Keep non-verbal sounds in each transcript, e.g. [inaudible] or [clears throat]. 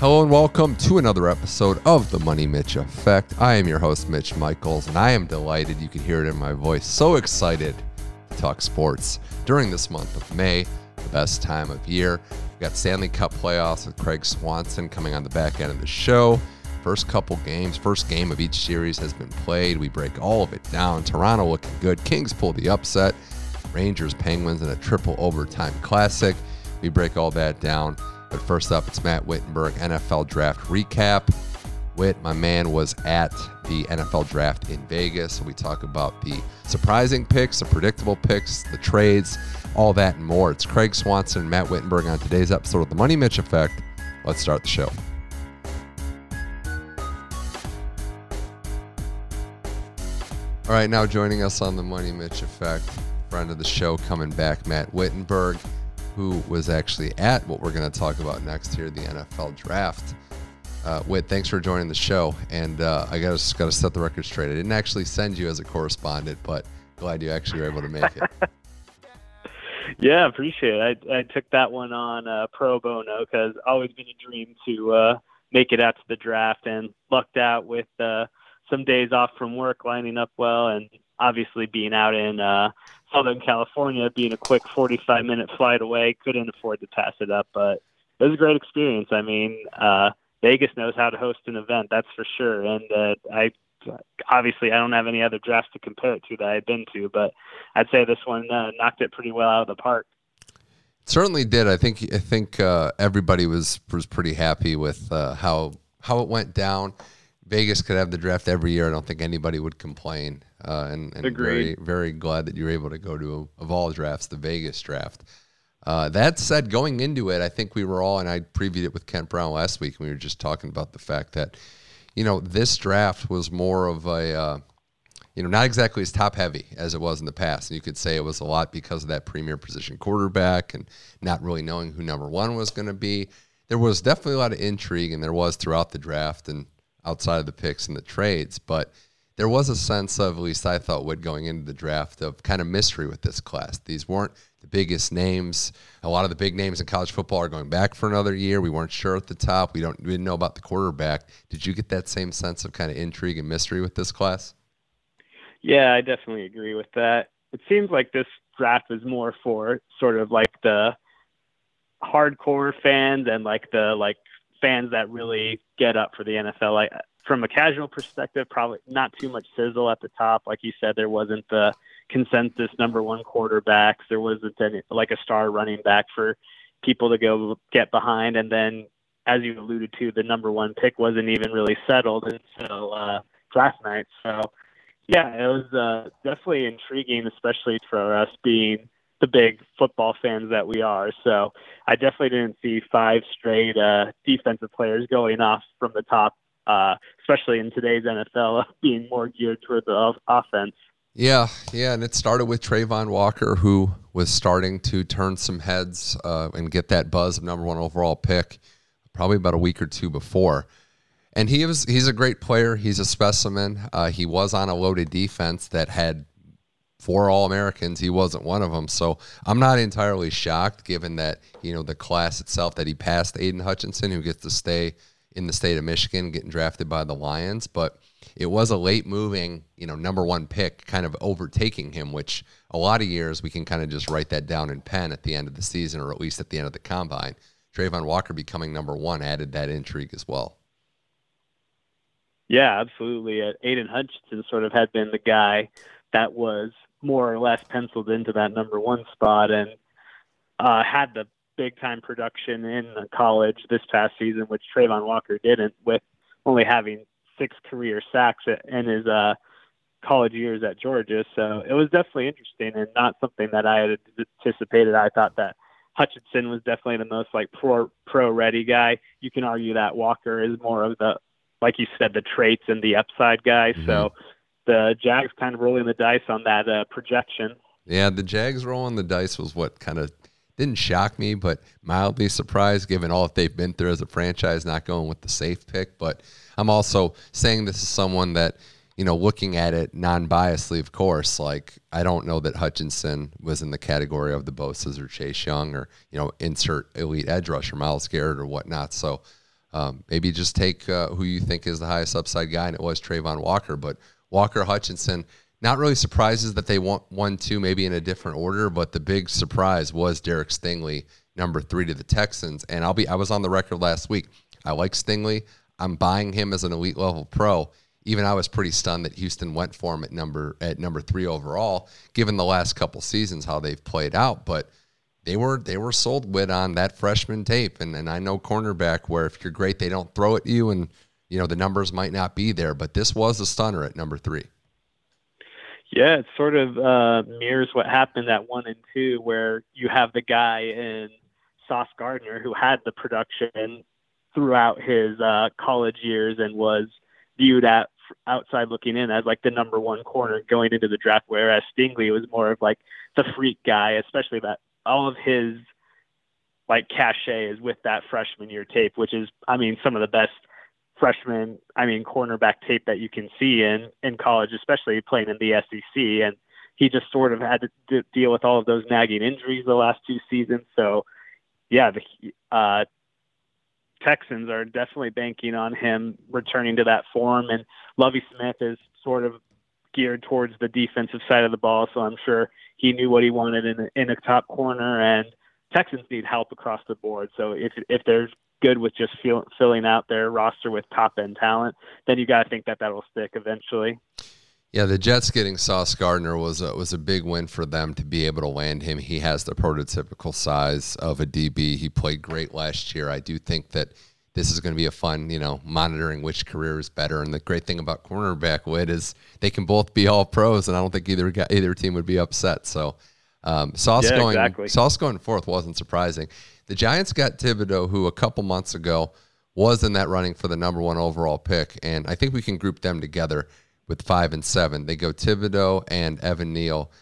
Hello and welcome to another episode of the Money Mitch Effect. I am your host, Mitch Michaels, and I am delighted you can hear it in my voice. So excited to talk sports during this month of May, the best time of year. We got Stanley Cup playoffs with Craig Swanson coming on the back end of the show. First couple games, first game of each series has been played. We break all of it down. Toronto looking good. Kings pull the upset. Rangers, Penguins in a triple overtime classic. We break all that down. But first up, it's Matt Wittenberg, NFL Draft Recap. Witt, my man, was at the NFL Draft in Vegas. We talk about the surprising picks, the predictable picks, the trades, all that and more. It's Craig Swanson and Matt Wittenberg on today's episode of The Money Mitch Effect. Let's start the show. All right, now joining us on The Money Mitch Effect, friend of the show coming back, Matt Wittenberg who was actually at what we're going to talk about next here, the NFL draft. Uh, Witt, thanks for joining the show. And uh, I got to got to set the record straight. I didn't actually send you as a correspondent, but glad you actually were able to make it. [laughs] yeah, appreciate it. I, I took that one on uh, pro bono because always been a dream to uh, make it out to the draft, and lucked out with uh, some days off from work lining up well, and obviously being out in uh, Southern California, being a quick 45 minute flight away, couldn't afford to pass it up. But it was a great experience. I mean, uh, Vegas knows how to host an event, that's for sure. And uh, I obviously I don't have any other drafts to compare it to that I've been to, but I'd say this one uh, knocked it pretty well out of the park. Certainly did. I think I think uh, everybody was was pretty happy with uh, how how it went down. Vegas could have the draft every year. I don't think anybody would complain. Uh, and, and very very glad that you were able to go to of all drafts the Vegas draft. Uh, that said, going into it, I think we were all, and I previewed it with Kent Brown last week. And we were just talking about the fact that, you know, this draft was more of a, uh, you know, not exactly as top heavy as it was in the past. And you could say it was a lot because of that premier position quarterback and not really knowing who number one was going to be. There was definitely a lot of intrigue, and there was throughout the draft and outside of the picks and the trades. But there was a sense of, at least I thought, would going into the draft of kind of mystery with this class. These weren't the biggest names. A lot of the big names in college football are going back for another year. We weren't sure at the top. We don't we didn't know about the quarterback. Did you get that same sense of kind of intrigue and mystery with this class? Yeah, I definitely agree with that. It seems like this draft is more for sort of like the hardcore fans and like the like fans that really get up for the NFL. Like from a casual perspective, probably not too much sizzle at the top. Like you said, there wasn't the consensus number one quarterbacks. There wasn't any, like a star running back for people to go get behind. And then, as you alluded to, the number one pick wasn't even really settled until uh, last night. So, yeah, it was uh, definitely intriguing, especially for us being the big football fans that we are. So I definitely didn't see five straight uh, defensive players going off from the top uh, especially in today's NFL, [laughs] being more geared toward the offense. Yeah, yeah, and it started with Travon Walker, who was starting to turn some heads uh, and get that buzz of number one overall pick, probably about a week or two before. And he was he's a great player. He's a specimen. Uh, he was on a loaded defense that had four All Americans. He wasn't one of them. So I'm not entirely shocked, given that you know the class itself that he passed Aidan Hutchinson, who gets to stay in the state of Michigan, getting drafted by the Lions. But it was a late moving, you know, number one pick, kind of overtaking him, which a lot of years we can kind of just write that down in pen at the end of the season or at least at the end of the combine. Travon Walker becoming number one added that intrigue as well. Yeah, absolutely. Uh, Aidan Hutchinson sort of had been the guy that was more or less penciled into that number one spot and uh, had the big time production in college this past season, which Travon Walker didn't, with only having six career sacks in his uh, college years at Georgia. So it was definitely interesting and not something that I had anticipated. I thought that Hutchinson was definitely the most like pro pro ready guy. You can argue that Walker is more of the like you said the traits and the upside guy. Mm-hmm. So the Jags kind of rolling the dice on that uh, projection. Yeah, the Jags rolling the dice was what kind of didn't shock me, but mildly surprised given all that they've been through as a franchise, not going with the safe pick. But I'm also saying this is someone that, you know, looking at it non biasedly, of course, like I don't know that Hutchinson was in the category of the Bosa's or Chase Young or, you know, insert elite edge rusher, Myles Garrett or whatnot. So um, maybe just take uh, who you think is the highest upside guy, and it was Travon Walker. But Walker Hutchinson, not really surprises that they want one two maybe in a different order, but the big surprise was Derek Stingley, number three to the Texans. And I'll be I was on the record last week. I like Stingley. I'm buying him as an elite level pro. Even I was pretty stunned that Houston went for him at number at number three overall, given the last couple seasons how they've played out. But they were they were sold with on that freshman tape. And and I know cornerback where if you're great, they don't throw at you and you know the numbers might not be there. But this was a stunner at number three. Yeah, it sort of uh, mirrors what happened at one and two, where you have the guy in Sauce Gardner who had the production throughout his uh, college years and was viewed at outside looking in as like the number one corner going into the draft, whereas Stingley was more of like the freak guy, especially that all of his like cachet is with that freshman year tape, which is, I mean, some of the best freshman, I mean, cornerback tape that you can see in in college, especially playing in the SEC. And he just sort of had to d- deal with all of those nagging injuries the last two seasons. So, yeah, the uh, Texans are definitely banking on him returning to that form. And Lovie Smith is sort of geared towards the defensive side of the ball, so I'm sure he knew what he wanted in a, in a top corner. And Texans need help across the board. So if if they're good with just feel, filling out their roster with top end talent, then you got to think that that will stick eventually. Yeah, the Jets getting Sauce Gardner was a, was a big win for them to be able to land him. He has the prototypical size of a DB. He played great last year. I do think that this is going to be a fun, you know, monitoring which career is better. And the great thing about cornerback wit is they can both be all pros, and I don't think either either team would be upset. So um, Sauce yeah, going exactly. Sauce going fourth wasn't surprising. The Giants got Thibodeaux, who a couple months ago was in that running for the number one overall pick, and I think we can group them together with five and seven. They go Thibodeaux and Evan Neal,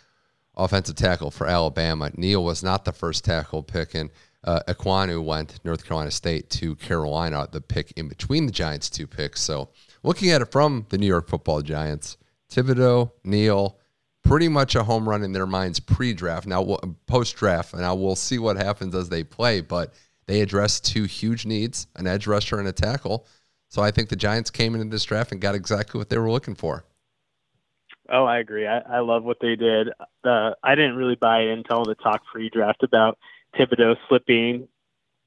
offensive tackle for Alabama. Neal was not the first tackle pick, and uh, went North Carolina State to Carolina, the pick in between the Giants' two picks. So looking at it from the New York Football Giants, Thibodeaux, Neal, pretty much a home run in their minds pre-draft. Now post-draft, and now we'll see what happens as they play. But they addressed two huge needs: an edge rusher and a tackle. So I think the Giants came into this draft and got exactly what they were looking for. Oh, I agree. I, I love what they did. Uh, I didn't really buy into all the talk pre-draft about Thibodeaux slipping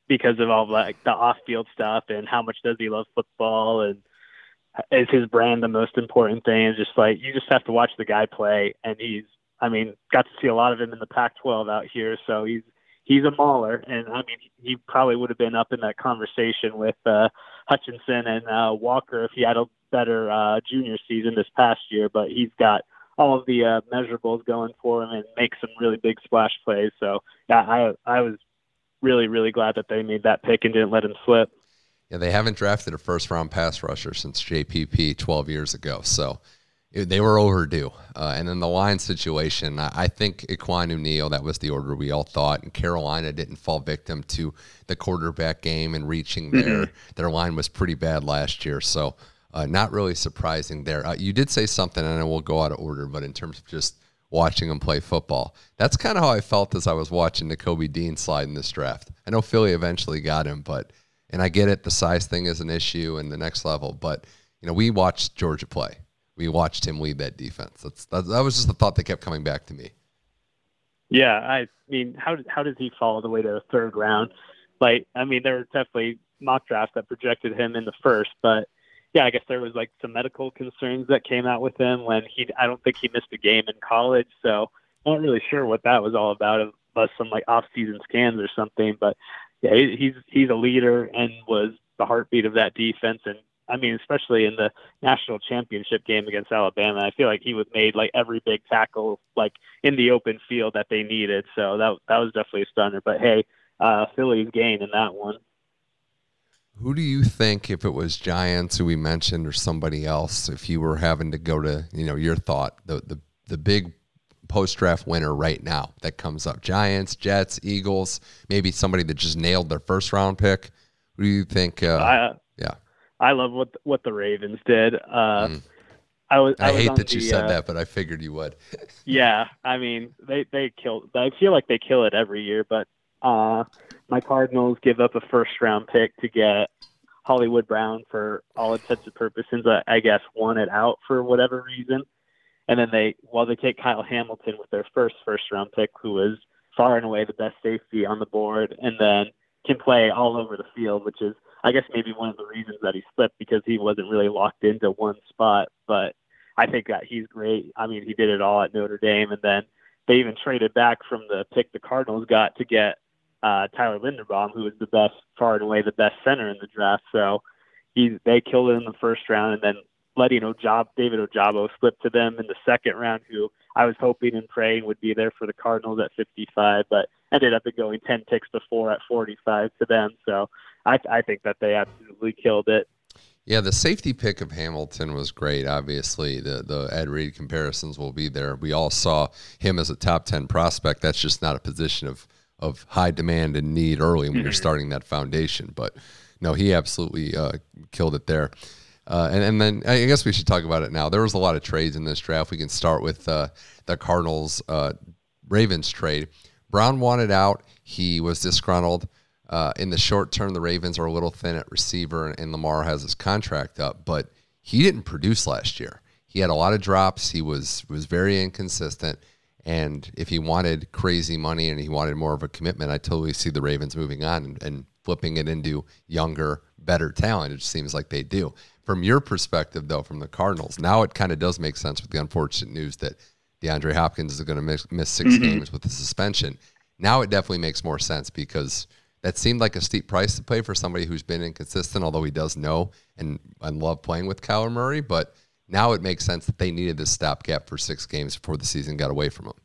because of all like the off-field stuff and how much does he love football and is his brand the most important thing? It's just like you just have to watch the guy play, and he's. I mean, got to see a lot of him in the Pac-12 out here, so he's he's a mauler, and I mean, he probably would have been up in that conversation with uh, Hutchinson and uh, Walker if he had a better uh, junior season this past year. But he's got all of the uh, measurables going for him and makes some really big splash plays. So yeah, I I was really really glad that they made that pick and didn't let him slip. Yeah, they haven't drafted a first round pass rusher since JPP 12 years ago. So they were overdue. Uh, and then the line situation, I, I think Ekwonu Neal, that was the order we all thought. And Carolina didn't fall victim to the quarterback game and reaching there. Mm-hmm. Their line was pretty bad last year. So uh, not really surprising there. Uh, you did say something, and I will go out of order, but in terms of just watching them play football, that's kind of how I felt as I was watching the Kobe Dean slide in this draft. I know Philly eventually got him, but and I get it, the size thing is an issue and the next level, but you know we watched Georgia play. We watched him lead that defense. That's that, that was just the thought that kept coming back to me. Yeah, I mean, how how does he fall all the way to the third round? Like, I mean, there were definitely mock drafts that projected him in the first, but yeah, I guess there was like some medical concerns that came out with him when he. I don't think he missed a game in college, so I'm not really sure what that was all about. Unless some like off-season scans or something, but yeah, he's he's a leader and was the heartbeat of that defense. And I mean, especially in the national championship game against Alabama, I feel like he was made like every big tackle like in the open field that they needed. So that that was definitely a stunner. But hey, uh, Philly's gain in that one. Who do you think, if it was Giants, who we mentioned, or somebody else, if you were having to go to, you know, your thought, the the the big post draft winner right now that comes up? Giants, Jets, Eagles, maybe somebody that just nailed their first round pick. Who do you think? Uh, I, yeah, I love what what the Ravens did. Uh, mm. I was. I, I hate that the, you said uh, that, but I figured you would. [laughs] yeah, I mean, they they kill. I feel like they kill it every year, but uh, my Cardinals give up a first round pick to get Hollywood Brown, for all intents and purposes, I, I guess, won it out for whatever reason. And then they, while they take Kyle Hamilton with their first first round pick, who was far and away the best safety on the board, and then can play all over the field, which is, I guess, maybe one of the reasons that he slipped because he wasn't really locked into one spot. But I think that he's great. I mean, he did it all at Notre Dame, and then they even traded back from the pick the Cardinals got to get uh, Tyler Linderbaum, who was the best, far and away the best center in the draft. So he they killed it in the first round, and then letting Ojab, David Ojabo slip to them in the second round, who I was hoping and praying would be there for the Cardinals at 55, but ended up going 10 picks before at 45 to them. So I, I think that they absolutely killed it. Yeah, the safety pick of Hamilton was great. Obviously, the the Ed Reed comparisons will be there. We all saw him as a top ten prospect. That's just not a position of of high demand and need early when you're mm-hmm. starting that foundation. But no, he absolutely uh, killed it there. Uh, and, and then I guess we should talk about it now. There was a lot of trades in this draft. We can start with uh, the Cardinals uh, Ravens trade. Brown wanted out. He was disgruntled. Uh, in the short term, the Ravens are a little thin at receiver, and Lamar has his contract up, but he didn't produce last year. He had a lot of drops. He was was very inconsistent. And if he wanted crazy money and he wanted more of a commitment, I totally see the Ravens moving on and, and flipping it into younger, better talent. It seems like they do. From your perspective, though, from the Cardinals, now it kind of does make sense with the unfortunate news that DeAndre Hopkins is going to miss, miss 6 mm-hmm. games with the suspension. Now it definitely makes more sense because that seemed like a steep price to pay for somebody who's been inconsistent, although he does know and, and love playing with Kyler Murray. But now it makes sense that they needed this stopgap for six games before the season got away from them.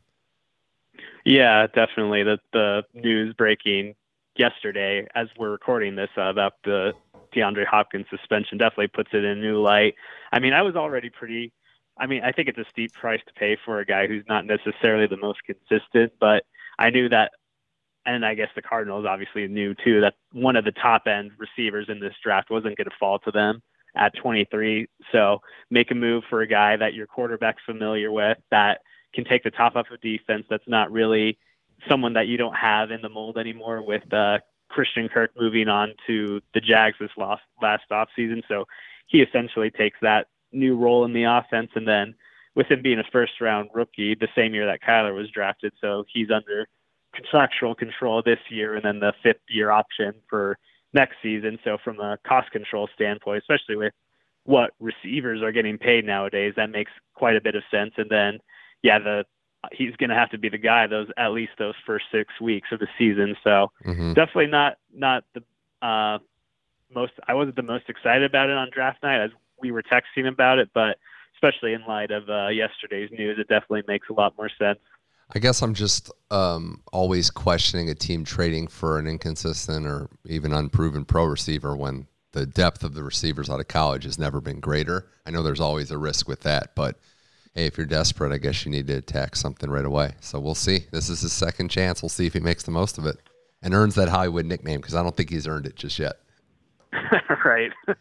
Yeah, definitely. The the news breaking yesterday, as we're recording this, uh, about the DeAndre Hopkins suspension definitely puts it in a new light. I mean, I was already pretty. I mean, I think it's a steep price to pay for a guy who's not necessarily the most consistent, but I knew that and I guess the Cardinals obviously knew too that one of the top end receivers in this draft wasn't going to fall to them at 23. So make a move for a guy that your quarterback's familiar with that can take the top off of defense. That's not really someone that you don't have in the mold anymore with uh, Christian Kirk moving on to the Jags this last last offseason. So he essentially takes that new role in the offense, and then with him being a first round rookie, the same year that Kyler was drafted, so he's under contractual control this year and then the fifth year option for next season. So from a cost control standpoint, especially with what receivers are getting paid nowadays, that makes quite a bit of sense. And then, yeah, the he's going to have to be the guy those at least those first six weeks of the season. So mm-hmm. definitely not not the uh, most. I wasn't the most excited about it on draft night as we were texting about it, but especially in light of uh, yesterday's news, it definitely makes a lot more sense. I guess I'm just um, always questioning a team trading for an inconsistent or even unproven pro receiver when the depth of the receivers out of college has never been greater. I know there's always a risk with that, but hey, if you're desperate, I guess you need to attack something right away. So we'll see. This is his second chance. We'll see if he makes the most of it and earns that Hollywood nickname because I don't think he's earned it just yet. [laughs] right. [laughs]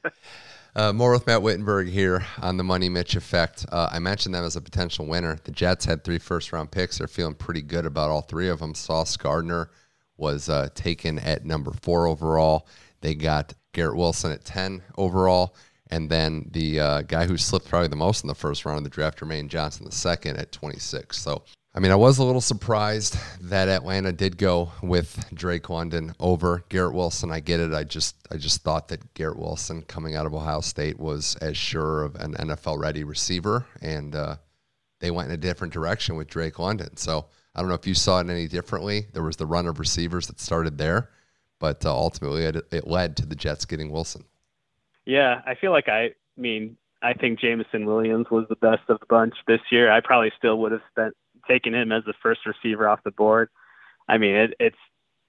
Uh, more with Matt Wittenberg here on the Money Mitch effect. Uh, I mentioned them as a potential winner. The Jets had three first round picks. They're feeling pretty good about all three of them. Sauce Gardner was uh, taken at number four overall. They got Garrett Wilson at 10 overall. And then the uh, guy who slipped probably the most in the first round of the draft, Jermaine Johnson, the second at 26. So I mean, I was a little surprised that Atlanta did go with Drake London over Garrett Wilson. I get it. I just I just thought that Garrett Wilson coming out of Ohio State was as sure of an NFL ready receiver, and uh, they went in a different direction with Drake London. So I don't know if you saw it any differently. There was the run of receivers that started there, but uh, ultimately it, it led to the Jets getting Wilson. Yeah, I feel like I mean I think Jameson Williams was the best of the bunch this year. I probably still would have spent taking him as the first receiver off the board. I mean, it, it's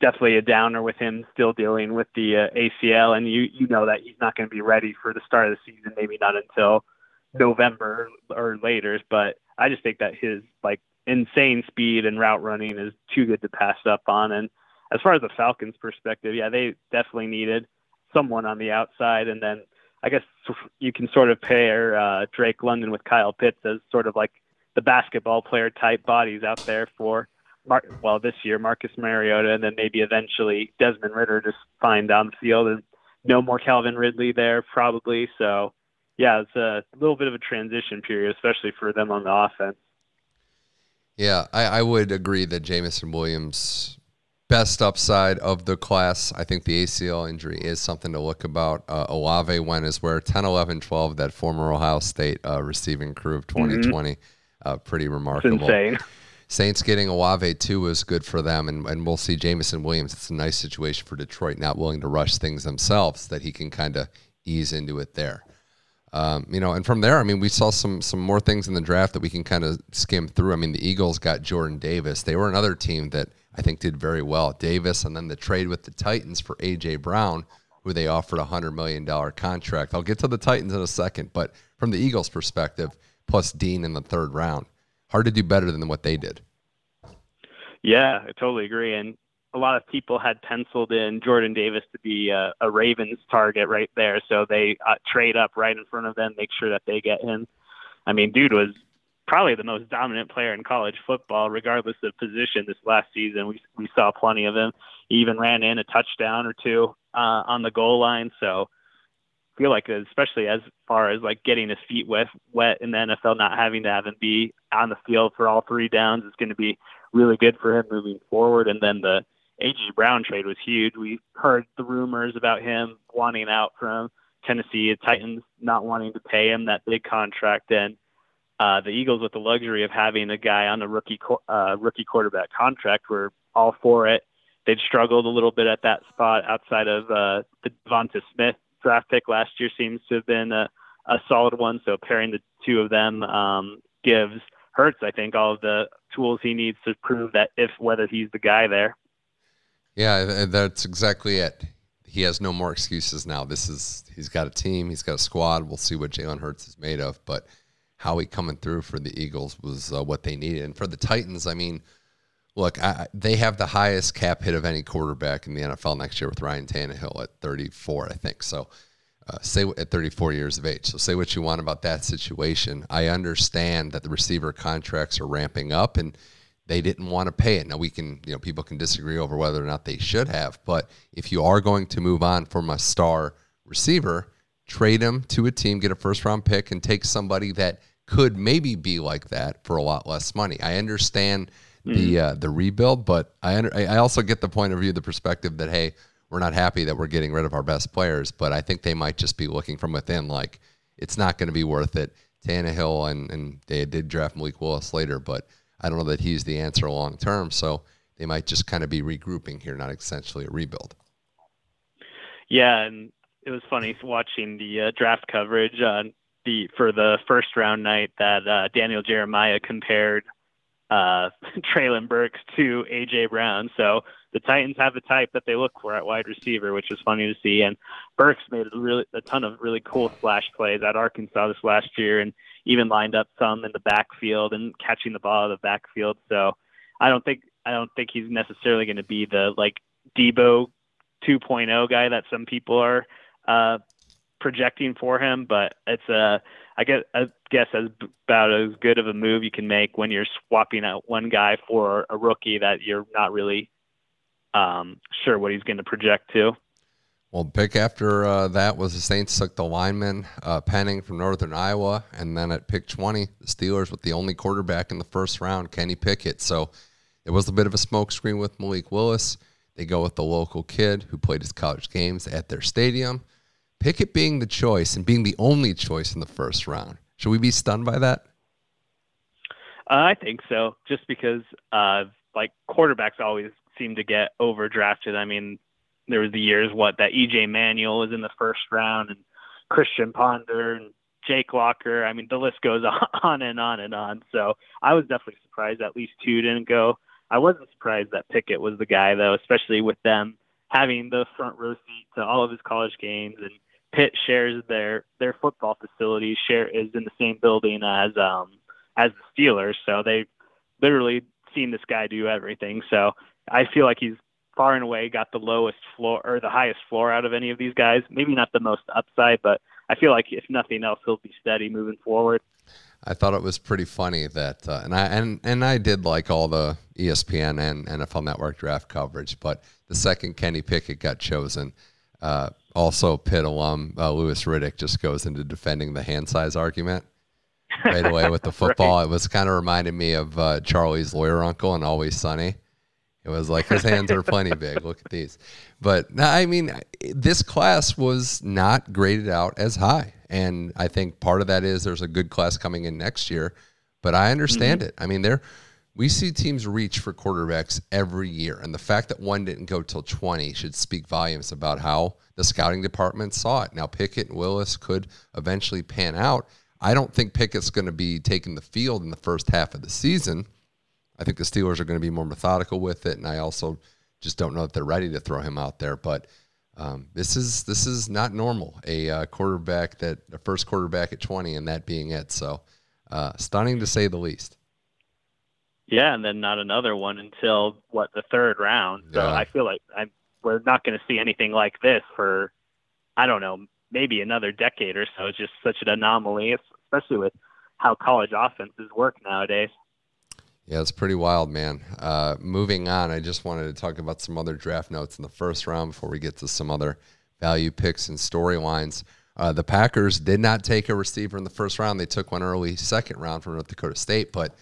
definitely a downer with him still dealing with the uh, ACL, and you you know that he's not going to be ready for the start of the season, maybe not until November or later. But I just think that his like insane speed and route running is too good to pass up on. And as far as the Falcons' perspective, yeah, they definitely needed someone on the outside, and then I guess you can sort of pair uh, Drake London with Kyle Pitts as sort of like the basketball player type bodies out there for Mar- well this year Marcus Mariota and then maybe eventually Desmond Ridder just fine down the field and no more Calvin Ridley there probably. So yeah, it's a little bit of a transition period, especially for them on the offense. Yeah, I, I would agree that Jameson Williams best upside of the class. I think the ACL injury is something to look about. Uh, Olave went as where 10, 11, 12, that former Ohio State uh, receiving crew of 2020. Mm-hmm. Uh, pretty remarkable. Insane. Saints getting Olave too was good for them, and, and we'll see Jameson Williams. It's a nice situation for Detroit, not willing to rush things themselves, that he can kind of ease into it there. Um, you know, and from there, I mean, we saw some some more things in the draft that we can kind of skim through. I mean, the Eagles got Jordan Davis. They were another team that I think did very well. Davis, and then the trade with the Titans for AJ Brown, who they offered a hundred million dollar contract. I'll get to the Titans in a second, but from the Eagles' perspective, plus Dean in the third round, hard to do better than what they did. Yeah, I totally agree. And a lot of people had penciled in Jordan Davis to be a, a Ravens target right there, so they uh, trade up right in front of them, make sure that they get him. I mean, dude was probably the most dominant player in college football, regardless of position. This last season, we we saw plenty of him. He even ran in a touchdown or two uh, on the goal line. So I feel like, especially as far as like getting his feet wet, wet in the NFL, not having to have him be on the field for all three downs is going to be really good for him moving forward. And then the AJ Brown trade was huge. We heard the rumors about him wanting out from Tennessee, Titans not wanting to pay him that big contract, and uh, the Eagles, with the luxury of having a guy on a rookie uh, rookie quarterback contract, were all for it. They'd struggled a little bit at that spot outside of uh, the Devonta Smith draft pick last year seems to have been a, a solid one. So pairing the two of them um, gives Hurts, I think, all of the tools he needs to prove that if whether he's the guy there. Yeah, that's exactly it. He has no more excuses now. This is he's got a team, he's got a squad. We'll see what Jalen Hurts is made of, but Howie coming through for the Eagles was uh, what they needed. And for the Titans, I mean, look, I, they have the highest cap hit of any quarterback in the NFL next year with Ryan Tannehill at 34, I think. So, uh, say at 34 years of age. So, say what you want about that situation. I understand that the receiver contracts are ramping up, and they didn't want to pay it. Now we can, you know, people can disagree over whether or not they should have, but if you are going to move on from a star receiver, trade him to a team, get a first round pick, and take somebody that could maybe be like that for a lot less money. I understand mm. the uh, the rebuild, but I under, I also get the point of view, the perspective that hey, we're not happy that we're getting rid of our best players, but I think they might just be looking from within, like it's not going to be worth it. Tannehill and and they did draft Malik Willis later, but I don't know that he's the answer long term. So they might just kind of be regrouping here, not essentially a rebuild. Yeah, and it was funny watching the uh, draft coverage on the for the first round night that uh, Daniel Jeremiah compared uh, [laughs] Treylon Burks to AJ Brown. So the Titans have a type that they look for at wide receiver, which is funny to see. And Burks made a really a ton of really cool splash plays at Arkansas this last year, and even lined up some in the backfield and catching the ball out of the backfield. So I don't think I don't think he's necessarily going to be the like Deebo 2.0 guy that some people are uh, projecting for him, but it's a I guess I guess as about as good of a move you can make when you're swapping out one guy for a rookie that you're not really um, sure what he's going to project to. Well, pick after uh, that was the Saints took the lineman uh, Penning from Northern Iowa, and then at pick 20, the Steelers with the only quarterback in the first round, Kenny Pickett. So it was a bit of a smokescreen with Malik Willis. They go with the local kid who played his college games at their stadium. Pickett being the choice and being the only choice in the first round. Should we be stunned by that? I think so, just because uh, like quarterbacks always seem to get overdrafted. I mean, there was the years what that EJ Manuel was in the first round and Christian Ponder and Jake Locker. I mean, the list goes [laughs] on and on and on. So I was definitely surprised at least two didn't go. I wasn't surprised that Pickett was the guy though, especially with them having the front row seat to all of his college games and Pitt shares their their football facility share is in the same building as um as the Steelers, so they've literally seen this guy do everything. So I feel like he's far and away got the lowest floor or the highest floor out of any of these guys. Maybe not the most upside, but I feel like if nothing else, he'll be steady moving forward. I thought it was pretty funny that, uh, and I and and I did like all the ESPN and NFL Network draft coverage, but the second Kenny Pickett got chosen, Uh, also, Pitt alum uh, Louis Riddick just goes into defending the hand size argument right away with the [laughs] football. right. It was kind of reminding me of uh, Charlie's lawyer uncle and Always Sunny. It was like his hands are plenty big. Look at these. But now, I mean, this class was not graded out as high. And I think part of that is there's a good class coming in next year. But I understand mm-hmm. it. I mean, there we see teams reach for quarterbacks every year. And the fact that one didn't go till 20 should speak volumes about how the scouting department saw it. Now, Pickett and Willis could eventually pan out. I don't think Pickett's going to be taking the field in the first half of the season. I think the Steelers are going to be more methodical with it, and I also just don't know that they're ready to throw him out there. But um, this is this is not normal. A uh, quarterback that a first quarterback at 20, and that being it. So uh, stunning to say the least. Yeah, and then not another one until what the third round. So yeah. I feel like I'm, we're not going to see anything like this for I don't know maybe another decade or so. It's just such an anomaly, especially with how college offenses work nowadays. Yeah, it's pretty wild, man. Uh, moving on, I just wanted to talk about some other draft notes in the first round before we get to some other value picks and storylines. Uh, the Packers did not take a receiver in the first round. They took one early second round from North Dakota State, but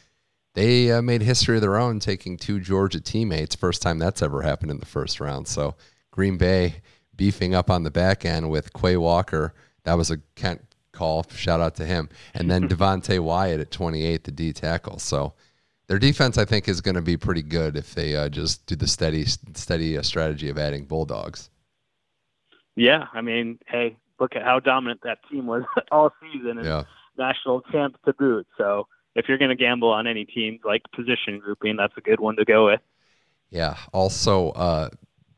they uh, made history of their own, taking two Georgia teammates. First time that's ever happened in the first round. So Green Bay beefing up on the back end with Quay Walker. That was a Kent call. Shout out to him. And then [laughs] Devonte Wyatt at 28, the D tackle. So their defense, I think, is going to be pretty good if they uh, just do the steady, steady uh, strategy of adding bulldogs. Yeah, I mean, hey, look at how dominant that team was [laughs] all season and yeah. national champ to boot. So if you're going to gamble on any teams like position grouping, that's a good one to go with. Yeah. Also, uh,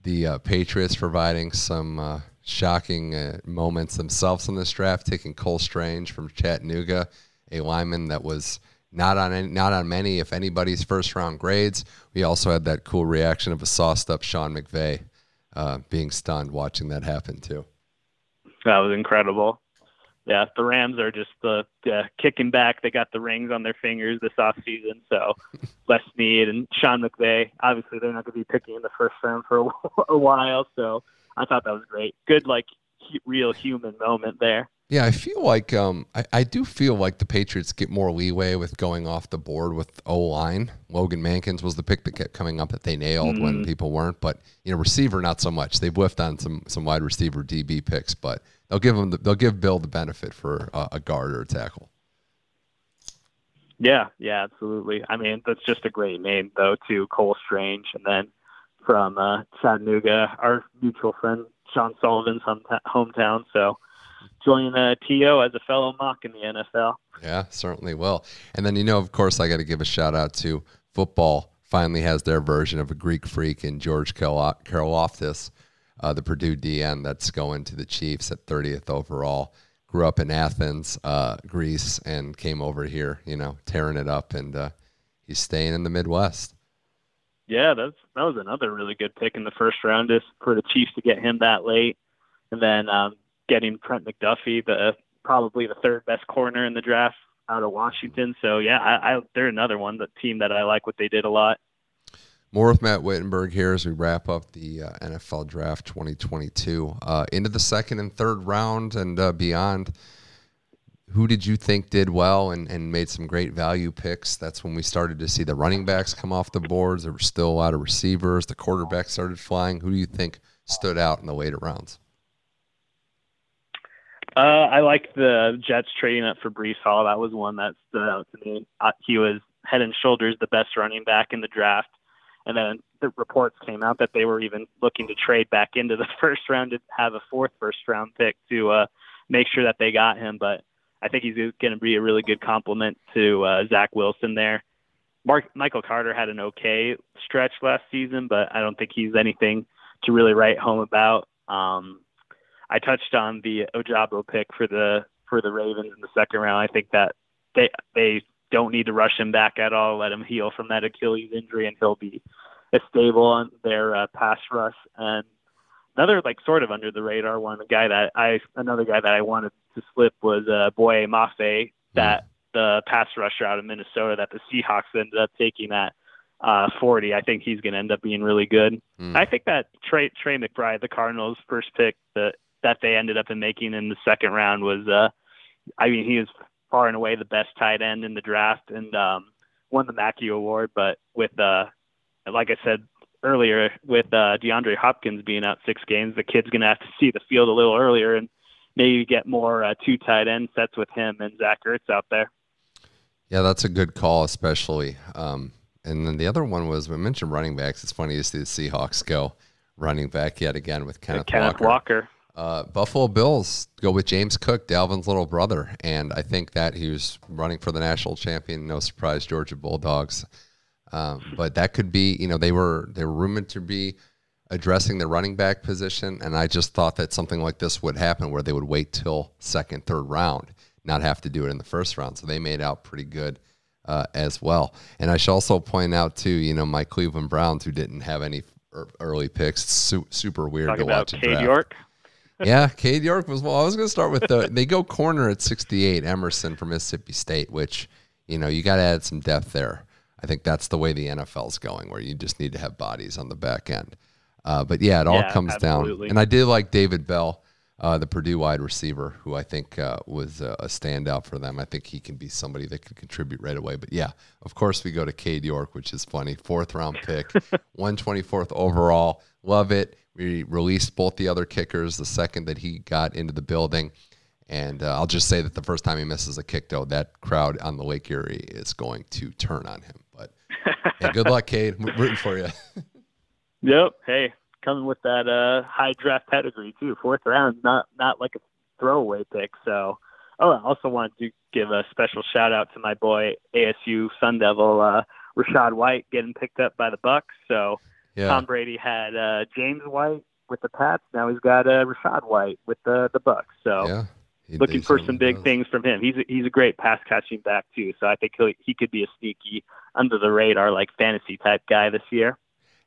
the uh, Patriots providing some uh, shocking uh, moments themselves in this draft, taking Cole Strange from Chattanooga, a lineman that was not on any, not on many, if anybody's first round grades. We also had that cool reaction of a sauced up Sean McVay uh, being stunned watching that happen too. That was incredible. Yeah, the Rams are just uh, uh, kicking back. They got the rings on their fingers this off season, so [laughs] Les Snead and Sean McVay. Obviously, they're not going to be picking in the first round for a, [laughs] a while, so I thought that was great. Good, like real human moment there. Yeah, I feel like um, I, I do feel like the Patriots get more leeway with going off the board with O line. Logan Mankins was the pick that kept coming up that they nailed mm-hmm. when people weren't, but you know, receiver not so much. They've whiffed on some some wide receiver DB picks, but they'll give them the, they'll give Bill the benefit for uh, a guard or a tackle. Yeah, yeah, absolutely. I mean, that's just a great name though, too. Cole Strange, and then from uh, Chattanooga, our mutual friend Sean Sullivan's hometown. So join uh, TO as a fellow mock in the NFL. Yeah, certainly will. And then, you know, of course, I got to give a shout out to football. Finally, has their version of a Greek freak in George Karlaftis, uh, the Purdue DN that's going to the Chiefs at 30th overall. Grew up in Athens, uh, Greece, and came over here, you know, tearing it up. And uh, he's staying in the Midwest. Yeah, that's that was another really good pick in the first round just for the Chiefs to get him that late. And then um, getting Trent McDuffie, the probably the third best corner in the draft out of Washington. So yeah, I, I they're another one, the team that I like what they did a lot. More with Matt Wittenberg here as we wrap up the uh, NFL Draft 2022 uh, into the second and third round and uh, beyond. Who did you think did well and, and made some great value picks? That's when we started to see the running backs come off the boards. There were still a lot of receivers. The quarterbacks started flying. Who do you think stood out in the later rounds? Uh, I like the Jets trading up for Breece Hall. That was one that stood out to me. Uh, he was head and shoulders the best running back in the draft. And then the reports came out that they were even looking to trade back into the [laughs] first round to have a fourth first round pick to uh, make sure that they got him. But I think he's going to be a really good complement to uh, Zach Wilson there. Mark Michael Carter had an okay stretch last season, but I don't think he's anything to really write home about. Um, I touched on the Ojabo pick for the for the Ravens in the second round. I think that they they don't need to rush him back at all. Let him heal from that Achilles injury, and he'll be a stable on their uh, pass rush. And another like sort of under the radar one, a guy that I another guy that I wanted to slip was uh, Boye Mafe, that mm. the pass rusher out of Minnesota that the Seahawks ended up taking at uh, 40. I think he's going to end up being really good. Mm. I think that Trey Trey McBride, the Cardinals' first pick that that they ended up in making in the second round was, uh, I mean, he was far and away the best tight end in the draft and um, won the Mackey Award. But with, uh, like I said earlier, with uh, DeAndre Hopkins being out six games, the kid's going to have to see the field a little earlier and maybe get more uh, two tight end sets with him and Zach Ertz out there. Yeah, that's a good call, especially. Um, and then the other one was we mentioned running backs. It's funny to see the Seahawks go running back yet again with Kenneth, Kenneth Walker. Walker. Uh, Buffalo Bills go with James Cook, Dalvin's little brother, and I think that he was running for the national champion. No surprise, Georgia Bulldogs. Um, but that could be, you know, they were they were rumored to be addressing the running back position, and I just thought that something like this would happen, where they would wait till second, third round, not have to do it in the first round. So they made out pretty good uh, as well. And I should also point out too, you know, my Cleveland Browns who didn't have any early picks. Su- super weird Talking to about watch. Cade York yeah, Cade York was well. I was going to start with the they go corner at 68, Emerson from Mississippi State, which you know you got to add some depth there. I think that's the way the NFL's going, where you just need to have bodies on the back end. Uh, but yeah, it all yeah, comes absolutely. down. And I did like David Bell, uh, the Purdue wide receiver, who I think uh, was a, a standout for them. I think he can be somebody that could contribute right away. But yeah, of course we go to Cade York, which is funny. Fourth round pick, [laughs] 124th overall. Love it. We released both the other kickers the second that he got into the building. And uh, I'll just say that the first time he misses a kick, though, that crowd on the Lake Erie is going to turn on him. But hey, good luck, Cade. We're rooting for you. [laughs] yep. Hey, coming with that uh, high draft pedigree too. Fourth round, not not like a throwaway pick. So, oh, I also wanted to give a special shout out to my boy ASU Sun Devil uh, Rachaad White getting picked up by the Bucs. So Yeah. Tom Brady had uh, James White with the Pats. Now he's got uh, Rachaad White with the the Bucs. So yeah. He- looking for some big does. things from him. He's a, he's a great pass catching back too. So I think he he could be a sneaky under the radar like fantasy type guy this year.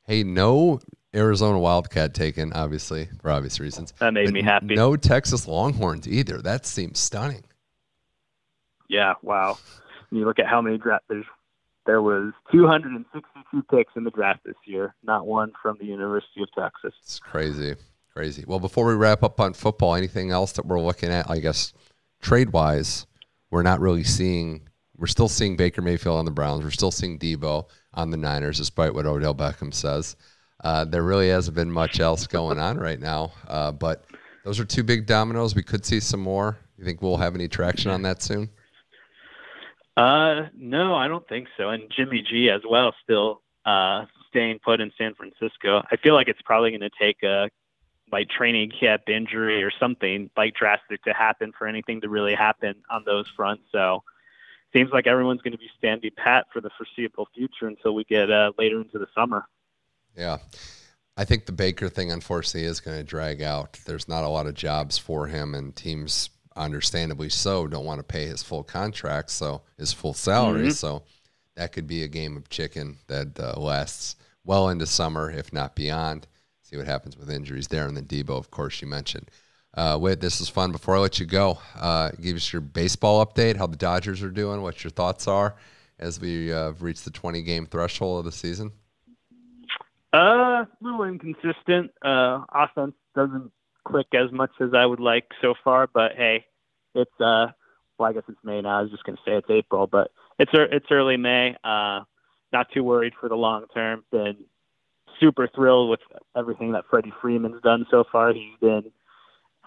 Hey, no Arizona Wildcat taken, obviously, for obvious reasons. That made But me happy. No Texas Longhorns either. That seems stunning. Yeah, wow. When you look at how many draft there's there was 262 picks in the draft this year, not one from the University of Texas. It's crazy, crazy. Well, before we wrap up on football, anything else that we're looking at? I guess trade wise, we're not really seeing. We're still seeing Baker Mayfield on the Browns. We're still seeing Deebo on the Niners, despite what Odell Beckham says. Uh, there really hasn't been much else going on right now. Uh, but those are two big dominoes. We could see some more. You think we'll have any traction on that soon? Uh, no, I don't think so. And Jimmy G as well, still uh, staying put in San Francisco. I feel like it's probably going to take a like training camp injury or something like drastic to happen for anything to really happen on those fronts. So seems like everyone's going to be standing pat for the foreseeable future until we get uh, later into the summer. Yeah. I think the Baker thing, unfortunately, is going to drag out. There's not a lot of jobs for him, and teams, understandably so, don't want to pay his full contract, so his full salary. Mhm. So that could be a game of chicken that uh, lasts well into summer, if not beyond. See what happens with injuries there. And then Deebo, of course, you mentioned. Uh, Witt, this is fun. Before I let you go, uh, give us your baseball update, how the Dodgers are doing, what your thoughts are as we uh, reach the 20 game threshold of the season. Uh, a little inconsistent. Uh, offense doesn't click as much as I would like so far, but hey, it's uh, well, I guess it's May now. I was just gonna say it's April, but it's it's early May. Uh, not too worried for the long term. Been super thrilled with everything that Freddie Freeman's done so far. He's been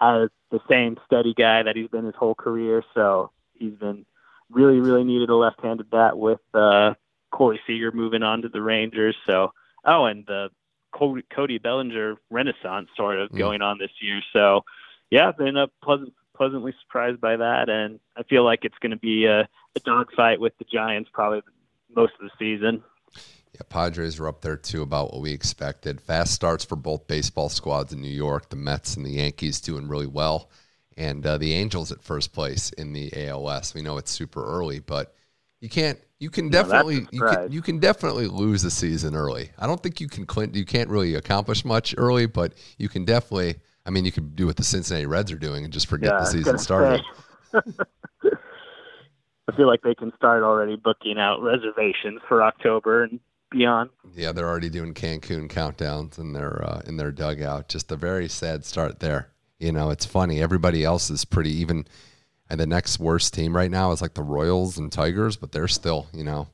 as the same steady guy that he's been his whole career. So he's been really, really needed a left-handed bat with uh, Corey Seager moving on to the Rangers. So oh, and the Cody, Bellinger renaissance sort of Mm. going on this year. So yeah, been uh, pleasant, pleasantly surprised by that, and I feel like it's going to be a, a dogfight with the Giants probably most of the season. Yeah, Padres are up there too, about what we expected. Fast starts for both baseball squads in New York. The Mets and the Yankees doing really well, and uh, the Angels at first place in the ALS. We know it's super early, but you can't. You can a definitely you can, you can definitely lose the season early. I don't think you can you can't really accomplish much early, but you can definitely. I mean, you could do what the Cincinnati Reds are doing and just forget Yeah, the season started. [laughs] I feel like they can start already booking out reservations for October and beyond. Yeah, they're already doing Cancun countdowns in their uh, in their dugout. Just a very sad start there. You know, it's funny. Everybody else is pretty even. And the next worst team right now is like the Royals and Tigers, but they're still, you know,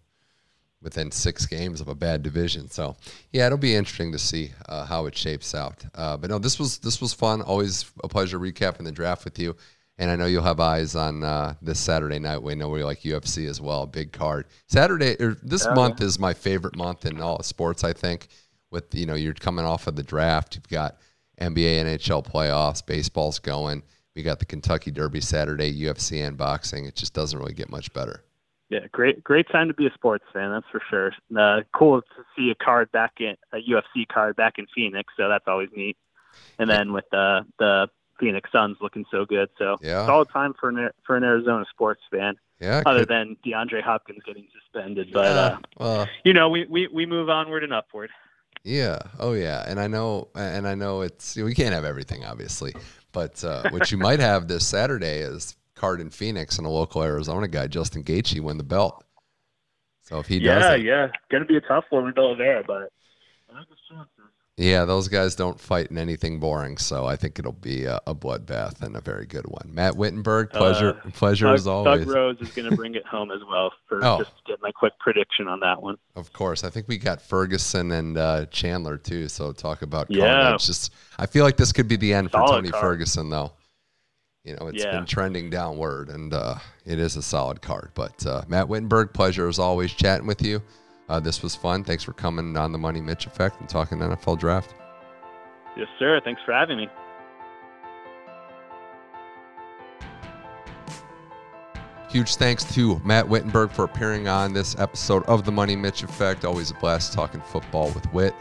within six games of a bad division. So yeah, it'll be interesting to see uh, how it shapes out. Uh, but no, this was this was fun. Always a pleasure recapping the draft with you. And I know you'll have eyes on uh, this Saturday night. We know we like UFC as well. Big card. Saturday or this Yeah. month is my favorite month in all sports. I think. With you know you're coming off of the draft. You've got NBA, NHL playoffs. Baseball's going. We got the Kentucky Derby Saturday. UFC and boxing. It just doesn't really get much better. Yeah, great great time to be a sports fan. That's for sure. Uh, cool to see a card back in a UFC card back in Phoenix. So that's always neat. And then with the the Phoenix Suns looking so good. So Yeah. solid time for an for an Arizona sports fan. Yeah. Other could- than DeAndre Hopkins getting suspended, but yeah, uh, well, you know we, we we move onward and upward. Yeah. Oh, yeah. And I know, and I know it's we can't have everything, obviously, but uh, what you might have this Saturday is card in Phoenix and a local Arizona guy, Justin Gaethje, win the belt. So if he does, yeah, it, yeah, gonna be a tough one with Oliveira, but I like yeah, those guys don't fight in anything boring. So I think it'll be a, a bloodbath and a very good one. Matt Wittenberg, pleasure, pleasure Doug, as always. Doug Rose is going to bring it [laughs] home as well for Oh. just to get my quick prediction on that one. Of course, I think we got Ferguson and uh, Chandler too. So talk about Yeah. carnage. Just I feel like this could be the end for Tony card. Ferguson, though. You know, it's Yeah. been trending downward, and uh, it is a solid card. But uh, Matt Wittenberg, pleasure as always chatting with you. Uh, this was fun. Thanks for coming on the Money Mitch Effect and talking NFL draft. Yes, sir. Thanks for having me. Huge thanks to Matt Wittenberg for appearing on this episode of the Money Mitch Effect. Always a blast talking football with Wit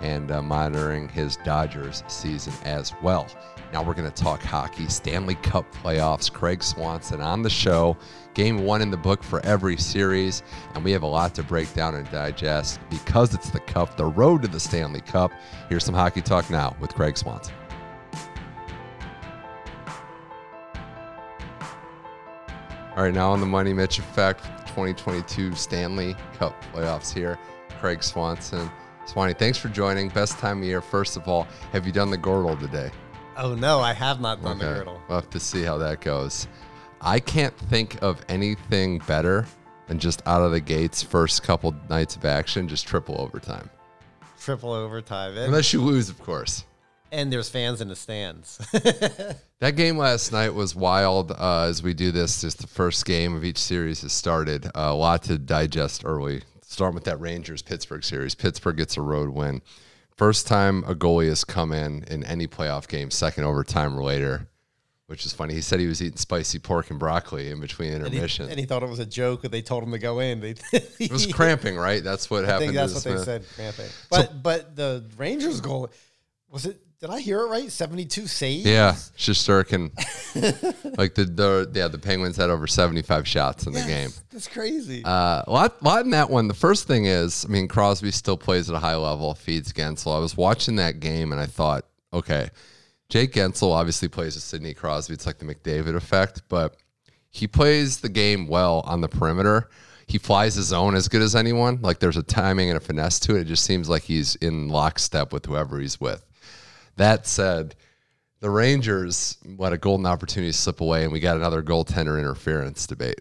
and uh, monitoring his Dodgers season as well. Now we're going to talk hockey, Stanley Cup playoffs, Craig Swanson on the show, game one in the book for every series, and we have a lot to break down and digest because it's the Cup, the road to the Stanley Cup. Here's some hockey talk now with Craig Swanson. All right, now on the Money Mitch Effect, 2022 Stanley Cup playoffs here. Craig Swanson. Swanee, thanks for joining. Best time of year. First of all, have you done the girdle today? Oh no, I have not done the girdle. We'll have to see how that goes. I can't think of anything better than just out of the gates, first couple nights of action, just triple overtime. Triple overtime. And, Unless you lose, of course. and there's fans in the stands. [laughs] That game last night was wild. Uh, as we do this, just the first game of each series has started. Uh, a lot to digest early. Starting with that Rangers Pittsburgh series. Pittsburgh gets a road win. First time a goalie has come in in any playoff game, second overtime or later, which is funny. He said he was eating spicy pork and broccoli in between and, he, intermission. and he thought it was a joke that they told him to go in. They, [laughs] it was cramping, right? That's what I happened. that's to what they said. Cramping. But but the Rangers goal was it? Did I hear it right? Seventy two saves. Yeah, Shesterkin. [laughs] like the, the yeah the Penguins had over seventy five shots in the game. That's crazy. Uh, a lot, lot in that one. The first thing is, I mean, Crosby still plays at a high level, feeds Guentzel. I was watching that game and I thought, okay, Jake Guentzel obviously plays with Sidney Crosby. It's like the McDavid effect, but he plays the game well on the perimeter. He flies his own as good as anyone. Like there's a timing and a finesse to it. It just seems like he's in lockstep with whoever he's with. That said, the Rangers let a golden opportunity slip away, and we got another goaltender interference debate.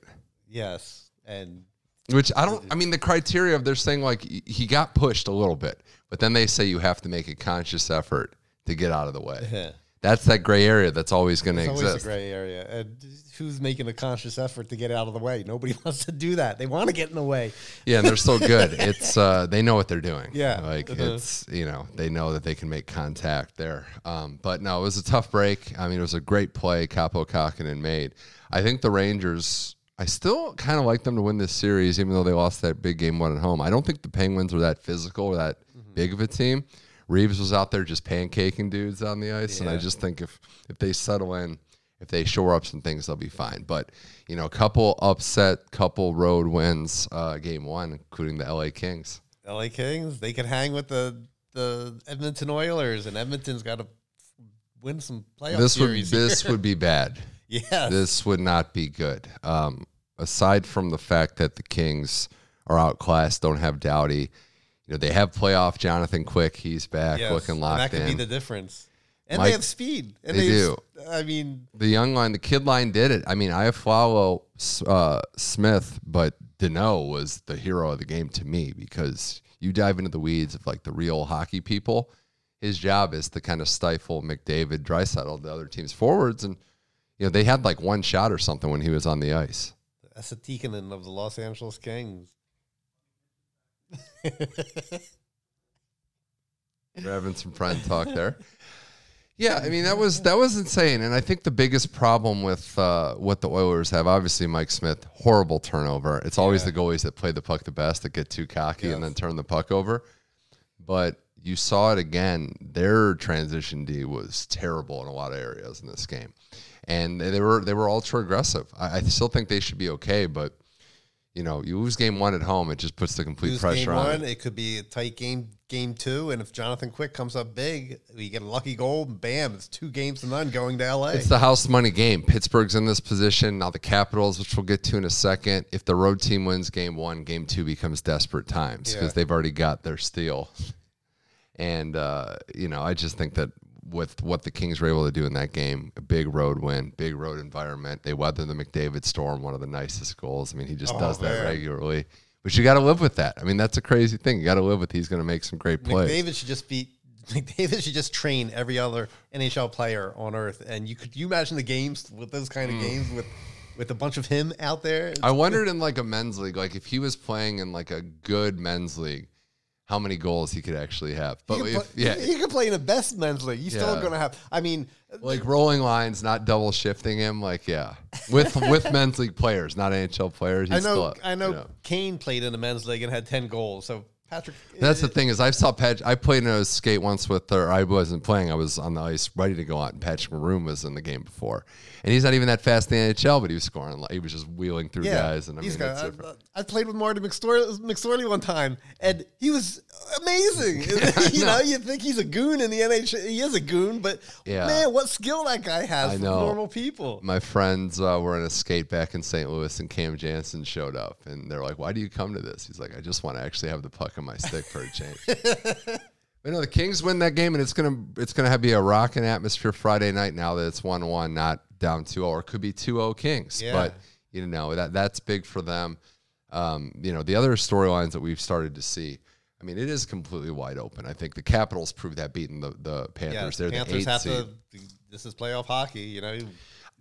yes, and Which I don't. I mean, the criteria of they're saying like he- got pushed a little bit, but then they say you have to make a conscious effort to get out of the way. [laughs] That's that gray area that's always going to it's always a exist. gray area. And who's making a conscious effort to get out of the way? Nobody [laughs] wants to do that. They want to get in the way. Yeah, and they're so good. [laughs] It's uh, they know what they're doing. Yeah. like Uh-huh. it's you know they know that they can make contact there. Um, but no, it was a tough break. I mean, it was a great play Capo Kakinen made. I think the Rangers. I still kind of like them to win this series, even though they lost that big game one at home. I don't think the Penguins are that physical or that Mm-hmm. big of a team. Reaves was out there just pancaking dudes on the ice, and I just think if if they settle in, if they shore up some things, they'll be fine. But you know, a couple upset, couple road wins, uh, game one, including the LA Kings. LA Kings, they could hang with the the Edmonton Oilers, and Edmonton's got to win some playoff this would series. this would be bad. [laughs] yeah, This would not be good. Um, aside from the fact that the Kings are outclassed, don't have Doughty, you know they have playoff Jonathan Quick. He's back, Yes, looking locked That could in. be the difference. And they have speed. And They have- do. I mean, the young line, the kid line did it. I mean, I follow uh, Smith, but Danault was the hero of the game to me because you dive into the weeds of like the real hockey people. His job is to kind of stifle McDavid, Draisaitl, the other team's forwards, and you know they had like one shot or something when he was on the ice. that's a Tikkanen of the Los Angeles Kings. We're having some friend talk there. [laughs] Yeah, I mean that was that was insane, and I think the biggest problem with uh, what the Oilers have, obviously Mike Smith, horrible turnover. It's always Yeah. the goalies that play the puck the best that get too cocky and then turn the puck over. But you saw it again. Their transition D was terrible in a lot of areas in this game, and they were they were ultra aggressive. I, I still think they should be okay, but you know, you lose game one at home, it just puts the complete Lose pressure game on. one, it. it could be a tight game. Game two, and if Jonathan Quick comes up big, we get a lucky goal. Bam! It's two games to none going to LA. It's the house money game. Pittsburgh's in this position. Now the Capitals, which we'll get to in a second. If the road team wins game one, game two becomes desperate times because Yeah. they've already got their steal. And, uh, you know, I just think that with what the Kings were able to do in that game, a big road win, big road environment. They weathered the McDavid storm, one of the nicest goals. I mean, he just Oh, does that man. regularly. But you got to live with that. I mean, that's a crazy thing. You got to live with he's going to make some great plays. McDavid should just be [laughs] McDavid should just train every other NHL player on earth. And you could you imagine the games with those kind of games with with a bunch of him out there? Mm. I wondered in like a men's league, like if he was playing in like a good men's league, how many goals he could actually have. But He if, play, yeah, he could play in the best men's league. He's still Yeah. going to have. I mean, like rolling lines, not double shifting him. Like yeah, with [laughs] with men's league players, not NHL players. I know. still, I know. you know. Kane played in the men's league and had ten goals. So Patrick, That's the eh, thing is I saw Pat. I played in a skate once with, or I wasn't playing. I was on the ice ready to go out, and Patrick Maroon was in the game before, and he's not even that fast in the NHL, but he was scoring. Like, he was just wheeling through guys, and I mean, got, different. I, I played with Marty McSorley, McSorley one time, and he was amazing. [laughs] [laughs] you know, know. you think he's a goon in the NHL. He is a goon, but Yeah. man, what skill that guy has I for know. normal people. my friends uh, were in a skate back in St. Louis, and Cam Janssen showed up, and they're like, "Why do you come to this?" He's like, "I just want to actually have the puck in my stick for a change." [laughs] but no, the Kings win that game, and it's gonna it's gonna have be a rocking atmosphere Friday night. Now that it's one one, not down 2-0, or it could be 2-0 Kings. Yeah. But you know that that's big for them. Um, you know the other storylines that we've started to see. I mean, it is completely wide open. I think the Capitals proved that beating the, the Panthers. Yeah, They're the Panthers eighth have seed. to. This is playoff hockey, you know.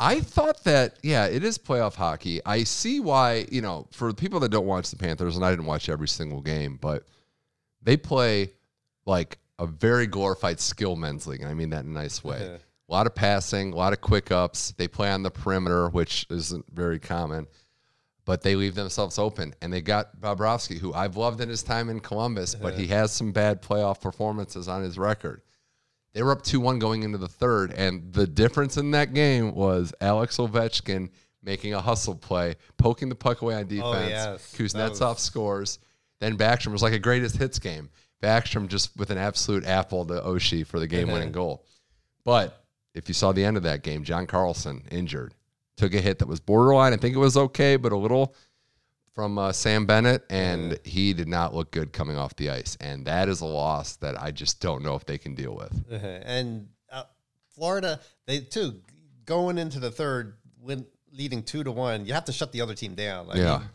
I thought that, yeah, it is playoff hockey. I see why, you know, for people that don't watch the Panthers, and I didn't watch every single game, but they play like a very glorified skill men's league. And I mean that in a nice way. A lot of passing, a lot of quick ups. They play on the perimeter, which isn't very common, but they leave themselves open. And they got Bobrovsky, who I've loved in his time in Columbus, but he has some bad playoff performances on his record. They were up 2 1 going into the third. And the difference in that game was Alex Ovechkin making a hustle play, poking the puck away on oh, defense. yes. Kuznetsov was- scores. Then Backstrom was like a greatest hits game. Backstrom just with an absolute apple to Oshie for the game uh-huh. winning goal. But if you saw the end of that game, John Carlson injured, took a hit that was borderline. I think it was okay, but a little from uh, Sam Bennett, and he did not look good coming off the ice. And that is a loss that I just don't know if they can deal with. [laughs] and uh, Florida, they too going into the third, when leading two to one, you have to shut the other team down. I Yeah. mean,